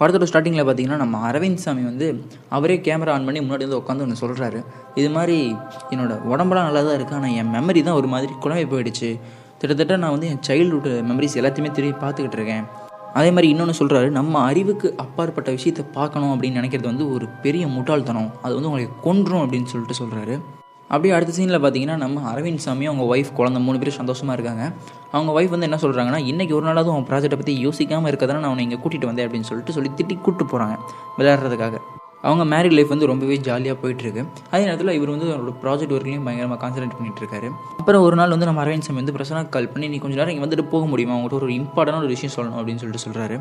படத்தோட ஸ்டார்டிங்கில் பார்த்தீங்கன்னா நம்ம அரவிந்த் சாமி வந்து அவரே கேமரா ஆன் பண்ணி முன்னாடி வந்து உட்காந்து ஒன்று சொல்கிறாரு இது மாதிரி என்னோட உடம்பெல்லாம் நல்லா தான் இருக்குது ஆனால் என் மெமரி தான் ஒரு மாதிரி குழம்பி போயிடுச்சு. கிட்டத்தட்ட நான் வந்து என் சைல்டுஹுட் மெமரிஸ் எல்லாத்தையுமே திரும்பி பார்த்துக்கிட்டு இருக்கேன். அதே மாதிரி இன்னொன்று சொல்கிறாரு நம்ம அறிவுக்கு அப்பாற்பட்ட விஷயத்தை பார்க்கணும் அப்படின்னு நினைக்கிறது வந்து ஒரு பெரிய முட்டாள்தனம். அது வந்து உங்களை கொன்றும் அப்படின்னு சொல்லிட்டு சொல்கிறாரு அப்படியே அடுத்த சீனில் பார்த்தீங்கன்னா நம்ம அரவிந்த் சாமி அவங்க ஒய்ஃப் குழந்தை மூணு பேரும் சந்தோஷமாக இருக்காங்க. அவங்க ஒய்ஃப் வந்து என்ன சொல்கிறாங்கன்னா இன்றைக்கி ஒரு நாளாவது அவன் ப்ராஜெக்ட்டை பற்றி யோசிக்காமல் இருக்கதானே நான் அவனை இங்கே கூட்டிகிட்டு வந்தேன் அப்படின்னு சொல்லிட்டு சொல்லி திட்டி கூப்பிட்டு போகிறாங்க விளையாடுறதுக்காக. அவங்க மேரிட் லைஃப் வந்து ரொம்பவே ஜாலியாக போயிட்டுருக்கு. அதே நேரத்தில் இவர் வந்து அவரோட ப்ராஜெக்ட் ஒர்க்லையும் பயங்கரமாக கான்சன்ட்ரேட் பண்ணிட்டு இருக்காரு. அப்புறம் ஒரு நாள் வந்து நம்ம அரவிந்த் சாமி வந்து பிரசனா கால் பண்ணி நீ கொஞ்ச நேரம் இங்கே வந்துட்டு போக முடியுமா? அவங்ககிட்ட ஒரு இம்பார்ட்டண்டான ஒரு விஷயம் சொல்லணும் அப்படின்னு சொல்லிட்டு சொல்கிறாரு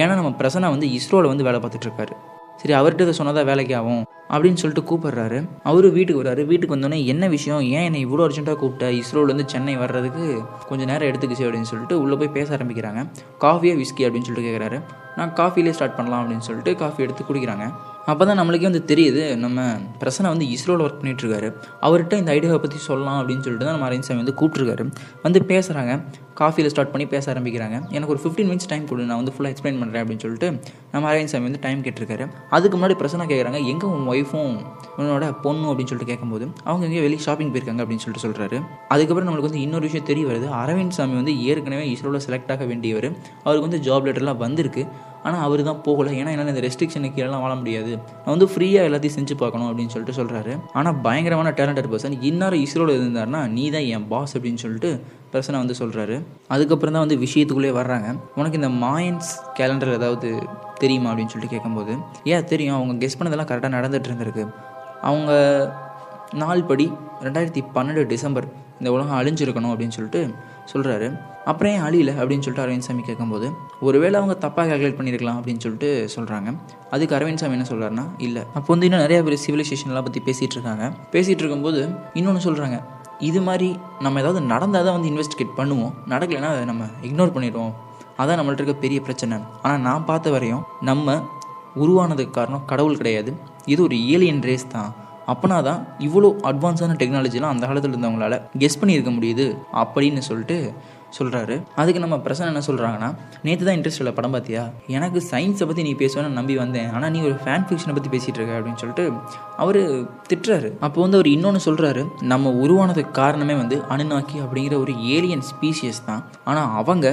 ஏன்னா நம்ம பிரசனா வந்து இஸ்ரோவில் வந்து வேலை பார்த்துட்டு இருக்காரு. சரி அவர்கிட்ட இதை சொன்னதா வேலைக்கு ஆகும் அப்படின்னு சொல்லிட்டு கூப்பிடுறாரு. அவரு வீட்டுக்கு வர்றாரு. வீட்டுக்கு வந்தோடனே என்ன விஷயம்? ஏன் என்னை இவ்வளோ அர்ஜென்ட்டாக கூப்பிட்ட? இஸ்ரோலேருந்து சென்னை வர்றதுக்கு கொஞ்சம் நேரம் எடுத்துக்கிச்சு அப்படின்னு சொல்லிட்டு உள்ளே போய் பேச ஆரம்பிக்கிறாங்க. காஃபியா விஸ்கி அப்படின்னு சொல்லிட்டு கேட்குறாரு நான் காஃபிலே ஸ்டார்ட் பண்ணலாம் அப்படின்னு சொல்லிட்டு காஃபி எடுத்து குடிக்கிறாங்க. அப்போ தான் நம்மளுக்கே வந்து தெரியுது நம்ம பிரசனை வந்து இஸ்ரோவில் ஒர்க் பண்ணிகிட்ருக்காரு அவர்கிட்ட இந்த ஐடியாவை பற்றி சொல்லலாம் அப்படின்னு சொல்லிட்டு தான் நம்ம அரவிந்த் சாமி வந்து கூப்பிட்ருக்காரு வந்து பேசுகிறாங்க காஃபியில் ஸ்டார்ட் பண்ணி பேச ஆரம்பிக்கிறாங்க. எனக்கு ஒரு ஃபிஃப்டீன் மினிட்ஸ் டைம் கொடு நான் வந்து ஃபுல்லாக எக்ஸ்பிளைன் பண்ணுறேன் அப்படின்னு சொல்லிட்டு நம்ம அரவிந்த் சாமி வந்து டைம் கேட்டிருக்காரு. அதுக்கு முன்னாடி பிரசனா கேட்குறாங்க எங்கே உன் ஒய்ஃபும் உன்னோட பொண்ணு? அப்படின்னு சொல்லிட்டு கேட்கும்போது அவங்க எங்கேயோ வெளியே ஷாப்பிங் போயிருக்காங்க அப்படின்னு சொல்லிட்டு சொல்கிறாரு அதுக்கப்புறம் நம்மளுக்கு வந்து இன்னொரு விஷயம் தெரிய வருது. அரவிந்த் சாமி வந்து ஏற்கனவே இஸ்ரோவில் செலக்ட் ஆக வேண்டியவர். அவருக்கு வந்து ஜாப் லெட்டர்லாம் வந்திருக்கு. ஆனால் அவர் தான் போகலை. ஏன்னா என்னால் இந்த ரெஸ்ட்ரிக்ஷனுக்கு கீழெல்லாம் வாழ முடியாது. நான் வந்து ஃப்ரீயாக எல்லாத்தையும் செஞ்சு பார்க்கணும் அப்படின்னு சொல்லிட்டு சொல்கிறாரு ஆனால் பயங்கரமான டேலண்டட் பர்சன் இன்னொரு இஸ்ரோவில் இருந்தாருன்னா நீ தான் என் பாஸ் அப்படின்னு சொல்லிட்டு பிரசனை வந்து சொல்கிறாரு அதுக்கப்புறம் தான் வந்து விஷயத்துக்குள்ளே வர்றாங்க. உனக்கு இந்த மாயன்ஸ் கேலண்டர் ஏதாவது தெரியுமா அப்படின்னு சொல்லிட்டு கேட்கும்போது ஏன் தெரியும். அவங்க கெஸ் பண்ணதெல்லாம் கரெக்டாக நடந்துகிட்டு இருந்திருக்கு. அவங்க நாள் படி ரெண்டாயிரத்தி பன்னெண்டு டிசம்பர் இந்த உலகம் அழிஞ்சிருக்கணும் அப்படின்னு சொல்லிட்டு சொல்கிறாரு அப்புறம் ஏன் அழியல அப்படின்னு சொல்லிட்டு அரவிந்த் சாமி கேட்கும்போது ஒருவேளை அவங்க தப்பாக கால்குலேட் பண்ணியிருக்கலாம் அப்படின்னு சொல்லிட்டு சொல்கிறாங்க அதுக்கு அரவிந்த் சாமி என்ன சொல்கிறாருன்னா இல்லை. அப்போ வந்து இன்னும் நிறைய பேர் சிவிலைசேஷன்லாம் பற்றி பேசிகிட்டு இருக்காங்க. பேசிகிட்டு இருக்கும்போது இன்னொன்று சொல்கிறாங்க இது மாதிரி நம்ம ஏதாவது நடந்தால் தான் வந்து இன்வெஸ்டிகேட் பண்ணுவோம். நடக்கலைன்னா அதை நம்ம இக்னோர் பண்ணிடுவோம். அதான் நம்மள்ட்ட இருக்க பெரிய பிரச்சனை. ஆனால் நான் பார்த்த வரையும் நம்ம உருவானதுக்கு காரணம் கடவுள் கிடையாது. இது ஒரு ஏலியன் ரேஸ் தான். அப்போனா தான் இவ்வளோ அட்வான்ஸான டெக்னாலஜிலாம் அந்த காலத்தில் இருந்தவங்களால கெஸ் பண்ணியிருக்க முடியுது அப்படின்னு சொல்லிட்டு சொல்கிறாரு அதுக்கு நம்ம பிரசன் என்ன சொல்கிறாங்கன்னா நேற்று தான் இன்ட்ரெஸ்ட் இல்லை படம் பார்த்தியா எனக்கு சயின்ஸை பற்றி நீ பேசுவேன்னு நம்பி வந்தேன். ஆனால் நீ ஒரு ஃபேன் ஃபிக்ஷனை பற்றி பேசிகிட்டு இருக்க அப்படின்னு சொல்லிட்டு அவர் திட்டுறாரு. அப்போ வந்து அவர் இன்னொன்று சொல்கிறாரு நம்ம உருவானதுக்கு காரணமே வந்து அனுநாக்கி அப்படிங்கிற ஒரு ஏலியன் ஸ்பீசியஸ் தான். ஆனால் அவங்க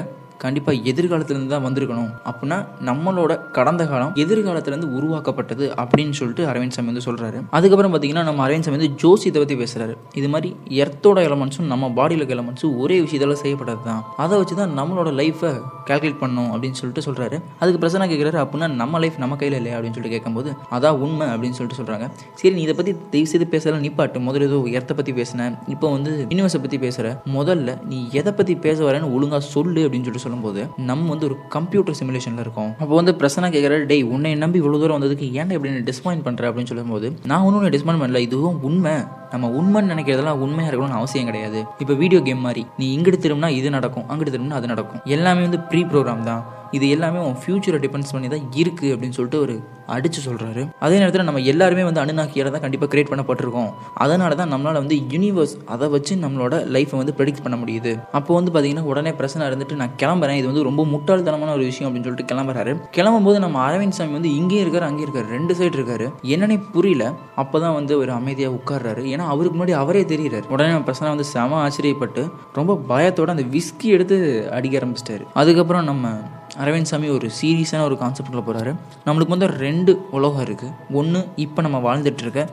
கண்டிப்பாக எதிர்காலத்துலேருந்து தான் வந்திருக்கணும். அப்படின்னா நம்மளோட கடந்த காலம் எதிர்காலத்துலேருந்து உருவாக்கப்பட்டது அப்படின்னு சொல்லிட்டு அரவிந்த் சாமி வந்து சொல்கிறாரு அதுக்கப்புறம் பார்த்தீங்கன்னா நம்ம அரவிந்த் சாமி வந்து ஜோசியத்தை பற்றி பேசுகிறாரு இது மாதிரி எர்த்தோட எலமெண்ட்ஸும் நம்ம பாடியில் இருக்க எலமெண்ட்ஸும் ஒரே விஷயத்தால் செய்யப்பட்டது தான். அதை வச்சு தான் நம்மளோட லைஃப்பை கால்குலேட் பண்ணணும் அப்படின்னு சொல்லிட்டு சொல்கிறாரு அதுக்கு பிரச்சனை கேட்குறாரு அப்படின்னா நம்ம லைஃப் நம்ம கையில் இல்லையா? அப்படின்னு சொல்லிட்டு கேட்கும்போது அதான் உண்மை அப்படின்னு சொல்லிட்டு சொல்கிறாங்க சரி நீ இதை பற்றி தயவு செய்து பேசலாம் நிப்பாட்டு முதல்ல ஏதோ எர்த்தை பற்றி பேசினேன் இப்போ வந்து யூனிவர்ஸை பற்றி பேசுகிற முதல்ல நீ எதை பற்றி பேச வரேன்னு ஒழுங்காக சொல்லு அப்படின்னு சொல்லிட்டு சொல்லும்போது நம்ம வந்து ஒரு கம்ப்யூட்டர் சிமுலேஷனில் இருக்கோம். அப்போ வந்து பிரசனா கேட்குற டேய் உன்னை நம்பி இவ்வளோ தூரம் வந்ததுக்கு ஏன்டா இப்படி டிஸ்பாயின் பண்ணுற அப்படின்னு சொல்லும்போது நான் ஒன்றும் டிஸ்பாயின் பண்ணல. இதுவும் உண்மை. நம்ம உண்மைன்னு நினைக்கிறதெல்லாம் உண்மையாக இருக்கணும்னு அவசியம் கிடையாது. இப்போ வீடியோ கேம் மாதிரி நீ இங்கிட்டு திரும்பினா இது நடக்கும் அங்கிட்டு திரும்பினா அது நடக்கும். எல்லாமே வந்து ப்ரீ ப்ரோக்ராம் தான். இது எல்லாமே உன் ஃபியூச்சரை டிபெண்ட்ஸ் பண்ணி தான் இருக்குது அப்படின்னு சொல்லிட்டு ஒரு அடித்து சொல்கிறாரு அதே நேரத்தில் நம்ம எல்லாருமே வந்து அணுநாக்கியால் தான் கண்டிப்பாக கிரியேட் பண்ணப்பட்டிருக்கோம். அதனால தான் நம்மளால் வந்து யூனிவர்ஸ் அதை வச்சு நம்மளோட லைஃப்பை வந்து ப்ரெடிக்ட் பண்ண முடியுது. அப்போ வந்து பார்த்தீங்கன்னா உடனே பிரச்சனை இருந்துட்டு நான் கிளம்புறேன். இது வந்து ரொம்ப முட்டாள்தனமான ஒரு விஷயம் அப்படின்னு சொல்லிட்டு கிளம்புறாரு. கிளம்பும் போது நம்ம அரவிந்த் சாமி வந்து இங்கேயும் இருக்காரு அங்கேயும் இருக்காரு ரெண்டு சைடு இருக்காரு. என்னன்னே புரியல. அப்போ தான் வந்து ஒரு அமைதியாக உட்கார்றாரு. ஏன்னா அவருக்கு முன்னாடி அவரே தெரியுறாரு. உடனே நம்ம பிரச்சனை வந்து செம ஆச்சரியப்பட்டு ரொம்ப பயத்தோட அந்த விஸ்கி எடுத்து அடிக்க ஆரம்பிச்சிட்டாரு. அதுக்கப்புறம் நம்ம அரவிந்த் சாமி ஒரு சீரியஸான ஒரு கான்செப்டில் போகிறாரு நம்மளுக்கு வந்து ரெண்டு உலகம் இருக்குது ஒன்று இப்போ நம்ம வாழ்ந்துட்டுருக்க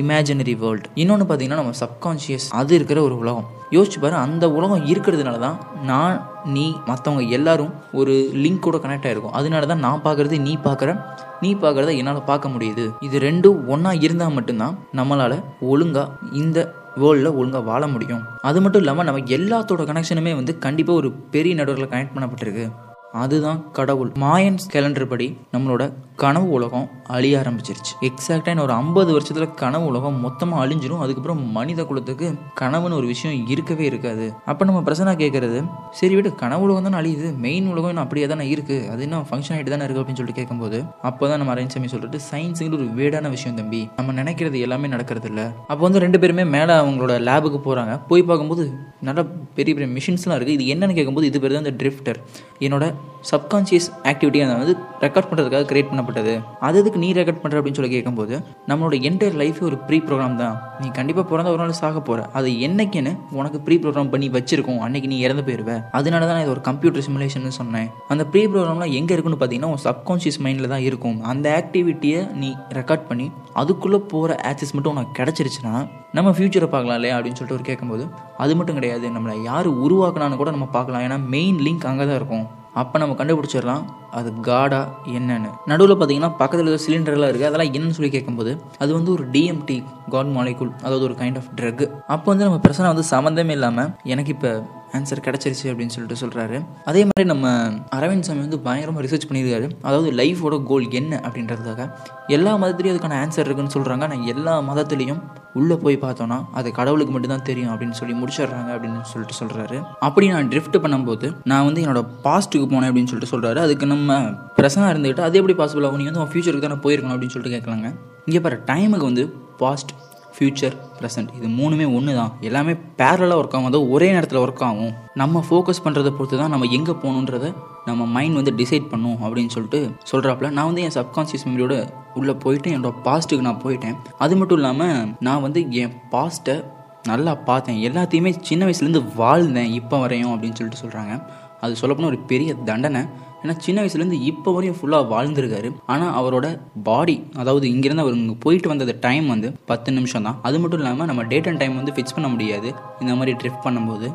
இமேஜினரி வேர்ல்டு இன்னொன்று பார்த்தீங்கன்னா நம்ம சப்கான்ஷியஸ் அது இருக்கிற ஒரு உலகம். யோசிச்சு பாரு அந்த உலகம் இருக்கிறதுனால தான் நான் நீ மற்றவங்க எல்லாரும் ஒரு லிங்கோட கனெக்ட் ஆகிருக்கும் அதனால தான் நான் பார்க்குறது நீ பார்க்குற நீ பார்க்குறத என்னால் பார்க்க முடியுது. இது ரெண்டும் ஒன்றா இருந்தால் மட்டும்தான் நம்மளால் ஒழுங்காக இந்த வேர்ல்டில் ஒழுங்காக வாழ முடியும். அது மட்டும் இல்லாமல் நம்ம எல்லாத்தோட கனெக்ஷனுமே வந்து கண்டிப்பாக ஒரு பெரிய நடுவரில் கனெக்ட் பண்ணப்பட்டிருக்கு. அதுதான் கடவுள். மாயன்ஸ் கேலண்டர் படி நம்மளோட கனவு உலகம் அழிய ஆரம்பிச்சிருச்சு. எக்ஸாக்டாக இன்னும் ஒரு ஐம்பது வருஷத்தில் கனவு உலகம் மொத்தமாக அழிஞ்சிடும் அதுக்கப்புறம் மனித குலத்துக்கு கனவுன்னு ஒரு விஷயம் இருக்கவே இருக்காது. அப்போ நம்ம பிரசனா கேட்குறது சரி விட கனவு உலகம் தானே அழியுது. மெயின் உலகம் இன்னும் அப்படியே தானே இருக்குது அது இன்னும் ஃபங்க்ஷன் ஆகிட்டு தானே இருக்குது அப்படின்னு சொல்லிட்டு கேட்கும்போது அப்போ தான் நம்ம அரேஞ்ச் சாமி சொல்லிட்டு சயின்ஸுங்கிற ஒரு வேடான விஷயம் தம்பி. நம்ம நினைக்கிறது எல்லாமே நடக்கிறது இல்லை. அப்போ வந்து ரெண்டு பேருமே மேலே அவங்களோட லேபுக்கு போகிறாங்க போய் பார்க்கும்போது நல்லா பெரிய பெரிய மிஷின்ஸ்லாம் இருக்குது இது என்னன்னு கேட்கும்போது இது பேர் தான் இந்த ட்ரிஃப்டர் என்னோட சப்கான்ஷியஸ் ஆக்டிவிட்டியை வந்து ரெக்கார்ட் பண்ணுறதுக்காக கிரியேட் பண்ணப்பட்டது. அது எதுக்கு நீ ரெக்கார்ட் பண்ணுற அப்படின்னு சொல்லி கேட்கும்போது நம்மளோட என்டையர் லைஃபே ஒரு ப்ரீ ப்ரோக்ராம் தான். நீ கண்டிப்பாக பிறந்த ஒரு நாள் சாக போகிற அது என்னைக்குன்னு உனக்கு ப்ரீ ப்ரோக்ராம் பண்ணி வச்சிருக்கோம். அன்னைக்கு நீ இறந்து போயிடுவ அதனால தான் நான் இது ஒரு கம்ப்யூட்டர் சிமுலேஷன் சொன்னேன். அந்த ப்ரீ ப்ரோக்ராம்லாம் எங்கே இருக்குன்னு பார்த்தீங்கன்னா உன் சப்கான்ஷியஸ் மைண்டில் தான் இருக்கும். அந்த ஆக்டிவிட்டியை நீ ரெக்கார்ட் பண்ணி அதுக்குள்ளே போகிற ஆக்சஸ் மட்டும் உனக்கு கிடச்சிருச்சுன்னா நம்ம ஃப்யூச்சரை பார்க்கலாம் இல்லையா அப்படின்னு சொல்லிட்டு ஒரு கேட்கும்போது அது மட்டும் கிடையாது. நம்மளை யார் உருவாக்குனான்னு கூட நம்ம பார்க்கலாம். ஏன்னா மெயின் லிங்க் அங்கே தான் இருக்கும். அப்போ நம்ம கண்டுபிடிச்சிடலாம் அது காடா என்னன்னு. நடுவில் பார்த்தீங்கன்னா பக்கத்தில் ஏதோ சிலிண்டர்லாம் இருக்குது அதெல்லாம் என்னன்னு சொல்லி கேட்கும்போது அது வந்து ஒரு டிஎம்டி காட் மாலிகுல் அதாவது ஒரு கைண்ட் ஆஃப் ட்ரக் அப்போ வந்து நம்ம பிரச்சனை வந்து சம்மந்தமே இல்லாமல் எனக்கு இப்போ ஆன்சர் கிடச்சிருச்சு அப்படின்னு சொல்லிட்டு சொல்கிறாரு அதே மாதிரி நம்ம அரவிந்த் சாமி வந்து பயங்கரமாக ரிசர்ச் பண்ணியிருக்காரு. அதாவது லைஃபோட கோல் என்ன அப்படின்றதுக்காக எல்லா மதத்துலேயும் அதுக்கான ஆன்சர் இருக்குன்னு சொல்கிறாங்க ஆனால் எல்லா மதத்துலேயும் உள்ளே போய் பார்த்தோன்னா அது கடவுளுக்கு மட்டும்தான் தெரியும் அப்படின்னு சொல்லி முடிச்சிடுறாங்க அப்படின்னு சொல்லிட்டு சொல்கிறாரு அப்படி நான் ட்ரிஃப்ட் பண்ணும்போது நான் வந்து என்னோட பாஸ்ட்டுக்கு போனேன் அப்படின்னு சொல்லிட்டு சொல்கிறாரு அதுக்கு நம்ம பிரசனாக இருந்துக்கிட்டு அது எப்படி பாசிபிள் ஆகும்? நீ வந்து உன் ஃபியூச்சருக்கு தானே போயிருக்கணும் அப்படின்னு சொல்லிட்டு கேட்கலாங்க. இங்கே பாரு டைமுக்கு வந்து பாஸ்ட் ஃப்யூச்சர் ப்ரெசன்ட் இது மூணுமே ஒன்று தான் எல்லாமே பேரலாக ஒர்க் ஆகும். அதாவது ஒரே நேரத்தில் ஒர்க் ஆகும். நம்ம ஃபோக்கஸ் பண்ணுறதை பொறுத்து தான் நம்ம எங்கே போகணுன்றத நம்ம மைண்ட் வந்து டிசைட் பண்ணும் அப்படின்னு சொல்லிட்டு சொல்கிறாப்புல நான் வந்து என் சப்கான்ஷியஸ் மெமரியோட உள்ளே போயிட்டு என்னோட பாஸ்ட்டுக்கு நான் போயிட்டேன். அது மட்டும் இல்லாமல் நான் வந்து என் பாஸ்ட்டை நல்லா பார்த்தேன். எல்லாத்தையுமே சின்ன வயசுலேருந்து வாழ்ந்தேன். இப்போ வரையும் அப்படின்னு சொல்லிட்டு சொல்கிறாங்க அது சொல்லப்போனால் ஒரு பெரிய தண்டனை. ஏன்னா சின்ன வயசுலேருந்து இப்போ வரையும் ஃபுல்லாக வாழ்ந்துருக்காரு. ஆனால் அவரோட பாடி அதாவது இங்கேருந்து அவர் இங்கே போயிட்டு வந்தது டைம் வந்து பத்து நிமிஷம் தான் அது மட்டும் இல்லாமல் நம்ம டேட் அண்ட் டைம் வந்து ஃபிக்ஸ் பண்ண முடியாது. இந்த மாதிரி ட்ரிப் பண்ணும்போது.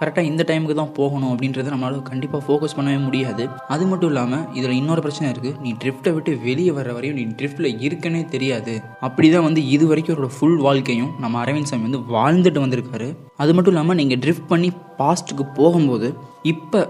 கரெக்டாக இந்த டைமுக்கு தான் போகணும் அப்படின்றத நம்மளால கண்டிப்பாக ஃபோக்கஸ் பண்ணவே முடியாது. அது மட்டும் இல்லாமல் இதில் இன்னொரு பிரச்சனை இருக்குது நீ ட்ரிஃப்ட்டை விட்டு வெளியே வர வரையும் நீ ட்ரிஃப்ட்டில் இருக்கனே தெரியாது. அப்படி தான் வந்து இது வரைக்கும் அவரோட ஃபுல் வாழ்க்கையும் நம்ம அரவிந்த் சாமி வந்து வாழ்ந்துட்டு வந்திருக்காரு. அது மட்டும் இல்லாமல் நீங்கள் ட்ரிஃப்ட் பண்ணி பாஸ்ட்டுக்கு போகும்போது இப்போ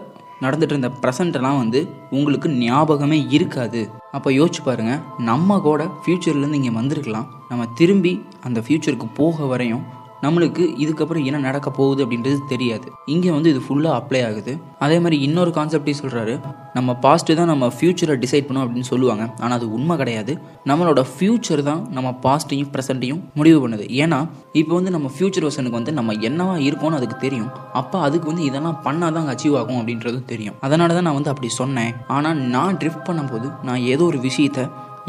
நடந்துட்டு இருந்த ப்ரெசண்ட்டெல்லாம் வந்து உங்களுக்கு ஞாபகமே இருக்காது. அப்போ யோசிச்சு பாருங்கள் நம்ம கூட ஃப்யூச்சர்லேருந்து இங்கே வந்திருக்கலாம். நம்ம திரும்பி அந்த ஃப்யூச்சருக்கு போக வரையும் நம்மளுக்கு இதுக்கப்புறம் என்ன நடக்க போகுது அப்படின்றது தெரியாது. இங்கே வந்து இது ஃபுல்லாக அப்ளை ஆகுது. அதே மாதிரி இன்னொரு கான்செப்டையும் சொல்கிறாரு நம்ம பாஸ்ட்டு தான் நம்ம ஃப்யூச்சரை டிசைட் பண்ணும் அப்படின்னு சொல்லுவாங்க. ஆனால் அது உண்மை கிடையாது. நம்மளோட ஃப்யூச்சர் தான் நம்ம பாஸ்ட்டையும் ப்ரெசண்ட்டையும் முடிவு பண்ணுது. ஏன்னா இப்போ வந்து நம்ம ஃப்யூச்சர் வர்சனுக்கு வந்து நம்ம என்னவா இருக்கோம்னு அதுக்கு தெரியும். அப்போ அதுக்கு வந்து இதெல்லாம் பண்ணால் தான் அச்சீவ் ஆகும் அப்படின்றதும் தெரியும். அதனால தான் நான் வந்து அப்படி சொன்னேன். ஆனால் நான் ட்ரிஃப்ட் பண்ணும்போது நான் ஏதோ ஒரு விஷயத்தை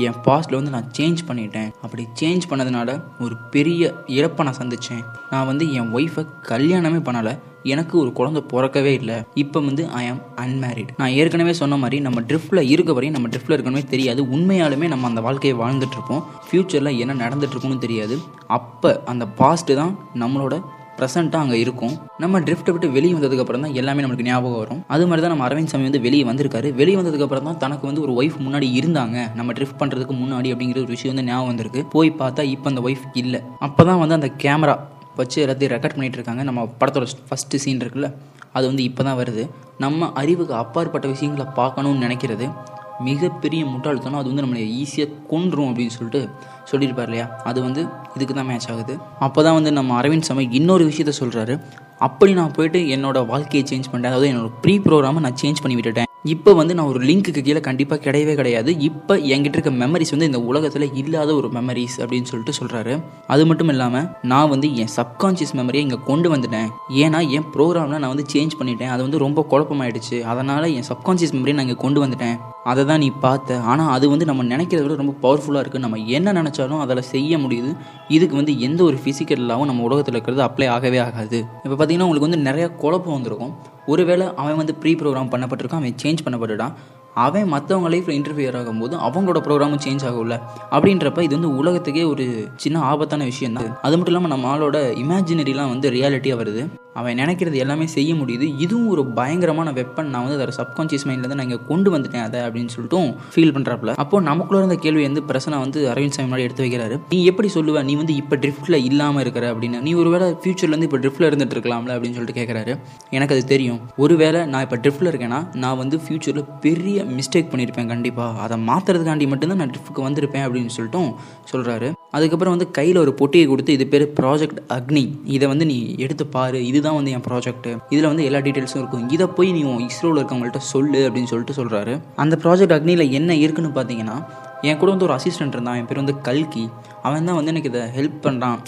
என் பாஸ்ட்டில் வந்து நான் சேஞ்ச் பண்ணிட்டேன். அப்படி சேஞ்ச் பண்ணதுனால ஒரு பெரிய இழப்பை நான் சந்தித்தேன் நான் வந்து என் ஒய்ஃபை கல்யாணமே பண்ணலை. எனக்கு ஒரு குழந்தை பிறக்கவே இல்லை. இப்போ வந்து ஐ ஆம் அன்மேரிட் நான் ஏற்கனவே சொன்ன மாதிரி நம்ம ட்ரிஃப்டில் இருக்க வரையும் நம்ம ட்ரிஃப்டில் இருக்கணுமே தெரியாது. உண்மையாலுமே நம்ம அந்த வாழ்க்கையை வாழ்ந்துட்டுருப்போம் ஃப்யூச்சரில் என்ன நடந்துட்டு தெரியாது. அப்போ அந்த பாஸ்ட்டு தான் நம்மளோட ப்ரெசண்ட்டாக அங்கே இருக்கும். நம்ம ட்ரிஃப்ட்டை விட்டு வெளியே வந்ததுக்கப்புறம் தான் எல்லாமே நமக்கு ஞாபகம் வரும். அது மாதிரி தான் நம்ம அரவிந்த் சாமி வந்து வெளியே வந்திருக்காரு. வெளியே வந்ததுக்கப்புறம் தான் தனக்கு வந்து ஒரு ஒய்ஃப் முன்னாடி இருந்தாங்க. நம்ம ட்ரிஃப்ட் பண்ணுறதுக்கு முன்னாடி அப்படிங்கிற ஒரு விஷயம் வந்து ஞாபகம் வந்திருக்கு. போய் பார்த்தா இப்போ அந்த ஒய்ஃப் இல்லை. அப்போ தான் வந்து அந்த கேமரா வச்சு எல்லாத்தையும் ரெக்கார்ட் பண்ணிட்டு இருக்காங்க. நம்ம படத்தோட ஃபஸ்ட்டு சீன் இருக்குல்ல அது வந்து இப்போ தான் வருது. நம்ம அறிவுக்கு அப்பாற்பட்ட விஷயங்களை பார்க்கணும்னு நினைக்கிறது மிகப்பெரிய முட்டாள்தனம். அது வந்து நம்மளை ஈஸியாக கொன்றும் அப்படின்னு சொல்லிட்டு சொல்லியிருப்பார் இல்லையா அது வந்து இதுக்கு தான் மேட்ச் ஆகுது. அப்போ தான் வந்து நம்ம அரவிந்த் சாமி இன்னொரு விஷயத்த சொல்கிறாரு அப்படி நான் போயிட்டு என்னோட வாழ்க்கையை சேஞ்ச் பண்ணிட்டேன். அதாவது என்னோட ப்ரீ ப்ரோக்ராமை நான் சேஞ்ச் பண்ணி விட்டுட்டேன். இப்போ வந்து நான் ஒரு லிங்க்குக்கு கீழே கண்டிப்பாக கிடையவே கிடையாது. இப்போ என்கிட்ட இருக்க மெமரிஸ் வந்து இந்த உலகத்தில் இல்லாத ஒரு மெமரிஸ் அப்படின்னு சொல்லிட்டு சொல்கிறாரு அது மட்டும் இல்லாமல் நான் வந்து என் சப்கான்ஷியஸ் மெமரியை இங்கே கொண்டு வந்துட்டேன். ஏன்னா என் ப்ரோக்ராமில் நான் வந்து சேஞ்ச் பண்ணிட்டேன். அது வந்து ரொம்ப குழப்பமாயிடுச்சு. அதனால் என் சப்கான்ஷியஸ் மெமரியை நான் இங்கே கொண்டு வந்துட்டேன். அதை தான் நீ பார்த்த. ஆனால் அது வந்து நம்ம நினைக்கிறத விட ரொம்ப பவர்ஃபுல்லாக இருக்குது நம்ம என்ன நினச்சாலும் அதில் செய்ய முடியுது. இதுக்கு வந்து எந்த ஒரு ஃபிசிக்கலாகவும் நம்ம உலகத்தில் இருக்கிறது அப்ளை ஆகவே ஆகாது. இப்போ பார்த்தீங்கன்னா உங்களுக்கு வந்து நிறையா குழப்பம் வந்திருக்கும். ஒருவேளை அவன் வந்து ப்ரீ ப்ரோக்ராம் பண்ணப்பட்டிருக்கான். அவன் சேஞ்ச் சேஞ்ச் பண்ணப்பட்டுட்டான் அவன் மற்றவங்க லைஃப்பில் இன்டர்ஃபியர் ஆகும்போது அவங்களோட ப்ரோக்ராமும் சேஞ்ச் ஆகும்ல. அப்படின்றப்ப இது வந்து உலகத்துக்கே ஒரு சின்ன ஆபத்தான விஷயம் தான் அது மட்டும் இல்லாமல் நம்ம ஆளோட இமேஜினரிலாம் வந்து ரியாலிட்டியாக வருது. அவன் நினைக்கிறது எல்லாமே செய்ய முடியுது. இதுவும் ஒரு பயங்கரமான வெப்பன் நான் வந்து அதை சப்கான்ஷியஸ் மைண்ட்லேருந்து நான் இங்கே கொண்டு வந்துட்டேன் அதை அப்படின்னு சொல்லிட்டும் ஃபீல் பண்ணுறாப்புல அப்போ நமக்குள்ள இருந்த கேள்வி வந்து பிரசனை வந்து அரவிந்த் சாமி முன்னாடி எடுத்து வைக்கிறாரு. நீ எப்படி சொல்லுவ? நீ வந்து இப்போ ட்ரிஃப்ட்டில் இல்லாமல் இருக்கிற அப்படின்னு. நீ ஒருவேளை ஃபியூச்சர்லேருந்து இப்போ ட்ரிஃப்ட்டில் இருந்துட்டு இருக்கலாம்ல அப்படின்னு சொல்லிட்டு கேட்குறாரு எனக்கு அது தெரியும். ஒருவேளை நான் இப்போ ட்ரிஃப்ட்டில் இருக்கேன்னா நான் வந்து ஃபியூச்சரில் பெரிய மிஸ்டேக் பண்ணியிருப்பேன் கண்டிப்பாக அதை மாற்றுறதுக்காண்டி மட்டும்தான் நான் ட்ரிப்புக்கு வந்திருப்பேன் அப்படின்னு சொல்லிட்டும் சொல்கிறாரு அதுக்கப்புறம் வந்து கையில் ஒரு பொட்டியை கொடுத்து இது பேர் ப்ராஜெக்ட் அக்னி இதை வந்து நீ எடுத்து பாரு. இதுதான் வந்து என் ப்ராஜெக்ட் இதில் வந்து எல்லா டீட்டெயில்ஸும் இருக்கும். இதை போய் நீ உன் இஸ்ரோவில் இருக்கவங்கள்ட்ட சொல்லு அப்படின்னு சொல்லிட்டு சொல்கிறாரு அந்த ப்ராஜெக்ட் அக்னியில் என்ன இருக்குன்னு பார்த்தீங்கன்னா என் கூட வந்து ஒரு அசிஸ்டன்ட் இருந்தான். என் பேர் வந்து கல்கி. அவன் தான் வந்து எனக்கு இதை ஹெல்ப் பண்ணுறான்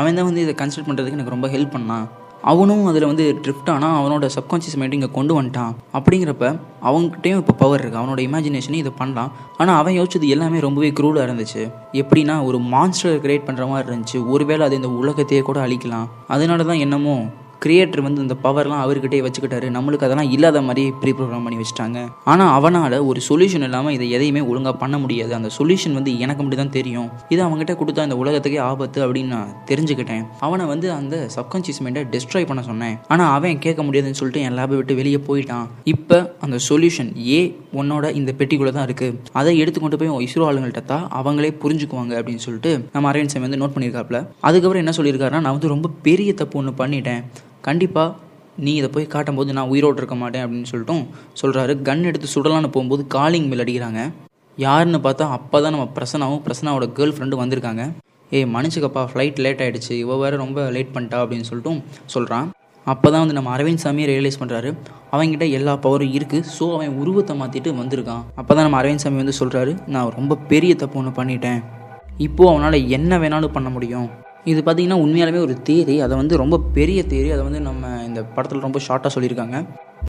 அவன் தான் வந்து இதை கன்சல்ட் பண்ணுறதுக்கு எனக்கு ரொம்ப ஹெல்ப் பண்ணான். அவனும் அதில் வந்து ட்ரிஃப்ட் ஆனால் அவனோட சப்கான்ஷியஸ் மைண்ட் இங்கே கொண்டு வந்துட்டான். அப்படிங்கிறப்ப அவங்ககிட்டயும் இப்போ பவர் இருக்குது அவனோட இமேஜினேஷனே இதை பண்ணலாம். ஆனால் அவன் யோசிச்சது எல்லாமே ரொம்பவே க்ரூடாக இருந்துச்சு. எப்படின்னா ஒரு மான்ஸ்டர் கிரியேட் பண்ணுற மாதிரி இருந்துச்சு. ஒருவேளை அது இந்த உலகத்தையே கூட அழிக்கலாம். அதனால தான் என்னமோ கிரியேட்டர் வந்து இந்த பவர்லாம் அவர்கிட்டே வச்சுக்கிட்டாரு. நம்மளுக்கு அதெல்லாம் இல்லாத மாதிரி ப்ரீ ப்ரோக்ராம் பண்ணி வச்சுட்டாங்க. ஆனால் அவனால் ஒரு சொல்யூஷன் இல்லாமல் இதை எதையுமே ஒழுங்காக பண்ண முடியாது. அந்த சொல்யூஷன் வந்து எனக்கு மட்டும் தான் தெரியும். இது அவங்ககிட்ட கொடுத்தா இந்த உலகத்துக்கே ஆபத்து அப்படின்னு நான் தெரிஞ்சுக்கிட்டேன். அவனை வந்து அந்த சப்கான்ஷியஸ் மைண்டை டிஸ்ட்ராய் பண்ண சொன்னேன். ஆனால் அவன் கேட்க முடியாதுன்னு சொல்லிட்டு என் லேபை விட்டு வெளியே போயிட்டான். இப்போ அந்த சொல்யூஷன் ஏ உன்னோட இந்த பெட்டிக்குள்ளே தான் இருக்குது அதை எடுத்து கொண்டு போய் உன் இஸ்ரோ ஆளுங்கள்ட்ட தான் அவங்களே புரிஞ்சுக்குவாங்க அப்படின்னு சொல்லிட்டு நம்ம அரவிந்த் சாமி வந்து நோட் பண்ணியிருக்காப்புல. அதுக்கப்புறம் என்ன சொல்லியிருக்காருன்னா நான் வந்து ரொம்ப பெரிய தப்பு ஒன்று பண்ணிட்டேன். கண்டிப்பாக நீ இதை போய் காட்டும்போது நான் உயிரோடு இருக்க மாட்டேன் அப்படின்னு சொல்லிட்டும் சொல்கிறாரு கன் எடுத்து சுடலான்னு போகும்போது காலிங் மேல் அடிக்கிறாங்க. யாருன்னு பார்த்தா அப்போ தான் நம்ம பிரசனாவும் பிரசனாவோட கேர்ள் ஃப்ரெண்டு வந்திருக்காங்க. ஏய் மன்னிச்சுக்கப்பா ஃப்ளைட் லேட் ஆகிடுச்சு இவ வேறு ரொம்ப லேட் பண்ணிட்டா அப்படின்னு சொல்லிட்டும் சொல்கிறான் அப்போ தான் வந்து நம்ம அரவிந்த் சாமியை ரியலைஸ் பண்ணுறாரு அவங்ககிட்ட எல்லா பவரும் இருக்குது ஸோ அவன் உருவத்தை மாற்றிட்டு வந்திருக்கான். அப்போ தான் நம்ம அரவிந்த் சாமி வந்து சொல்கிறாரு நான் ரொம்ப பெரிய தப்பு ஒன்று பண்ணிட்டேன். இப்போது அவனால் என்ன வேணாலும் பண்ண முடியும்? இது பார்த்தீங்கன்னா உண்மையாலுமே ஒரு தேரி. அதை வந்து ரொம்ப பெரிய தேரி. அதை வந்து நம்ம இந்த படத்தில் ரொம்ப ஷார்ட்டாக சொல்லியிருக்காங்க.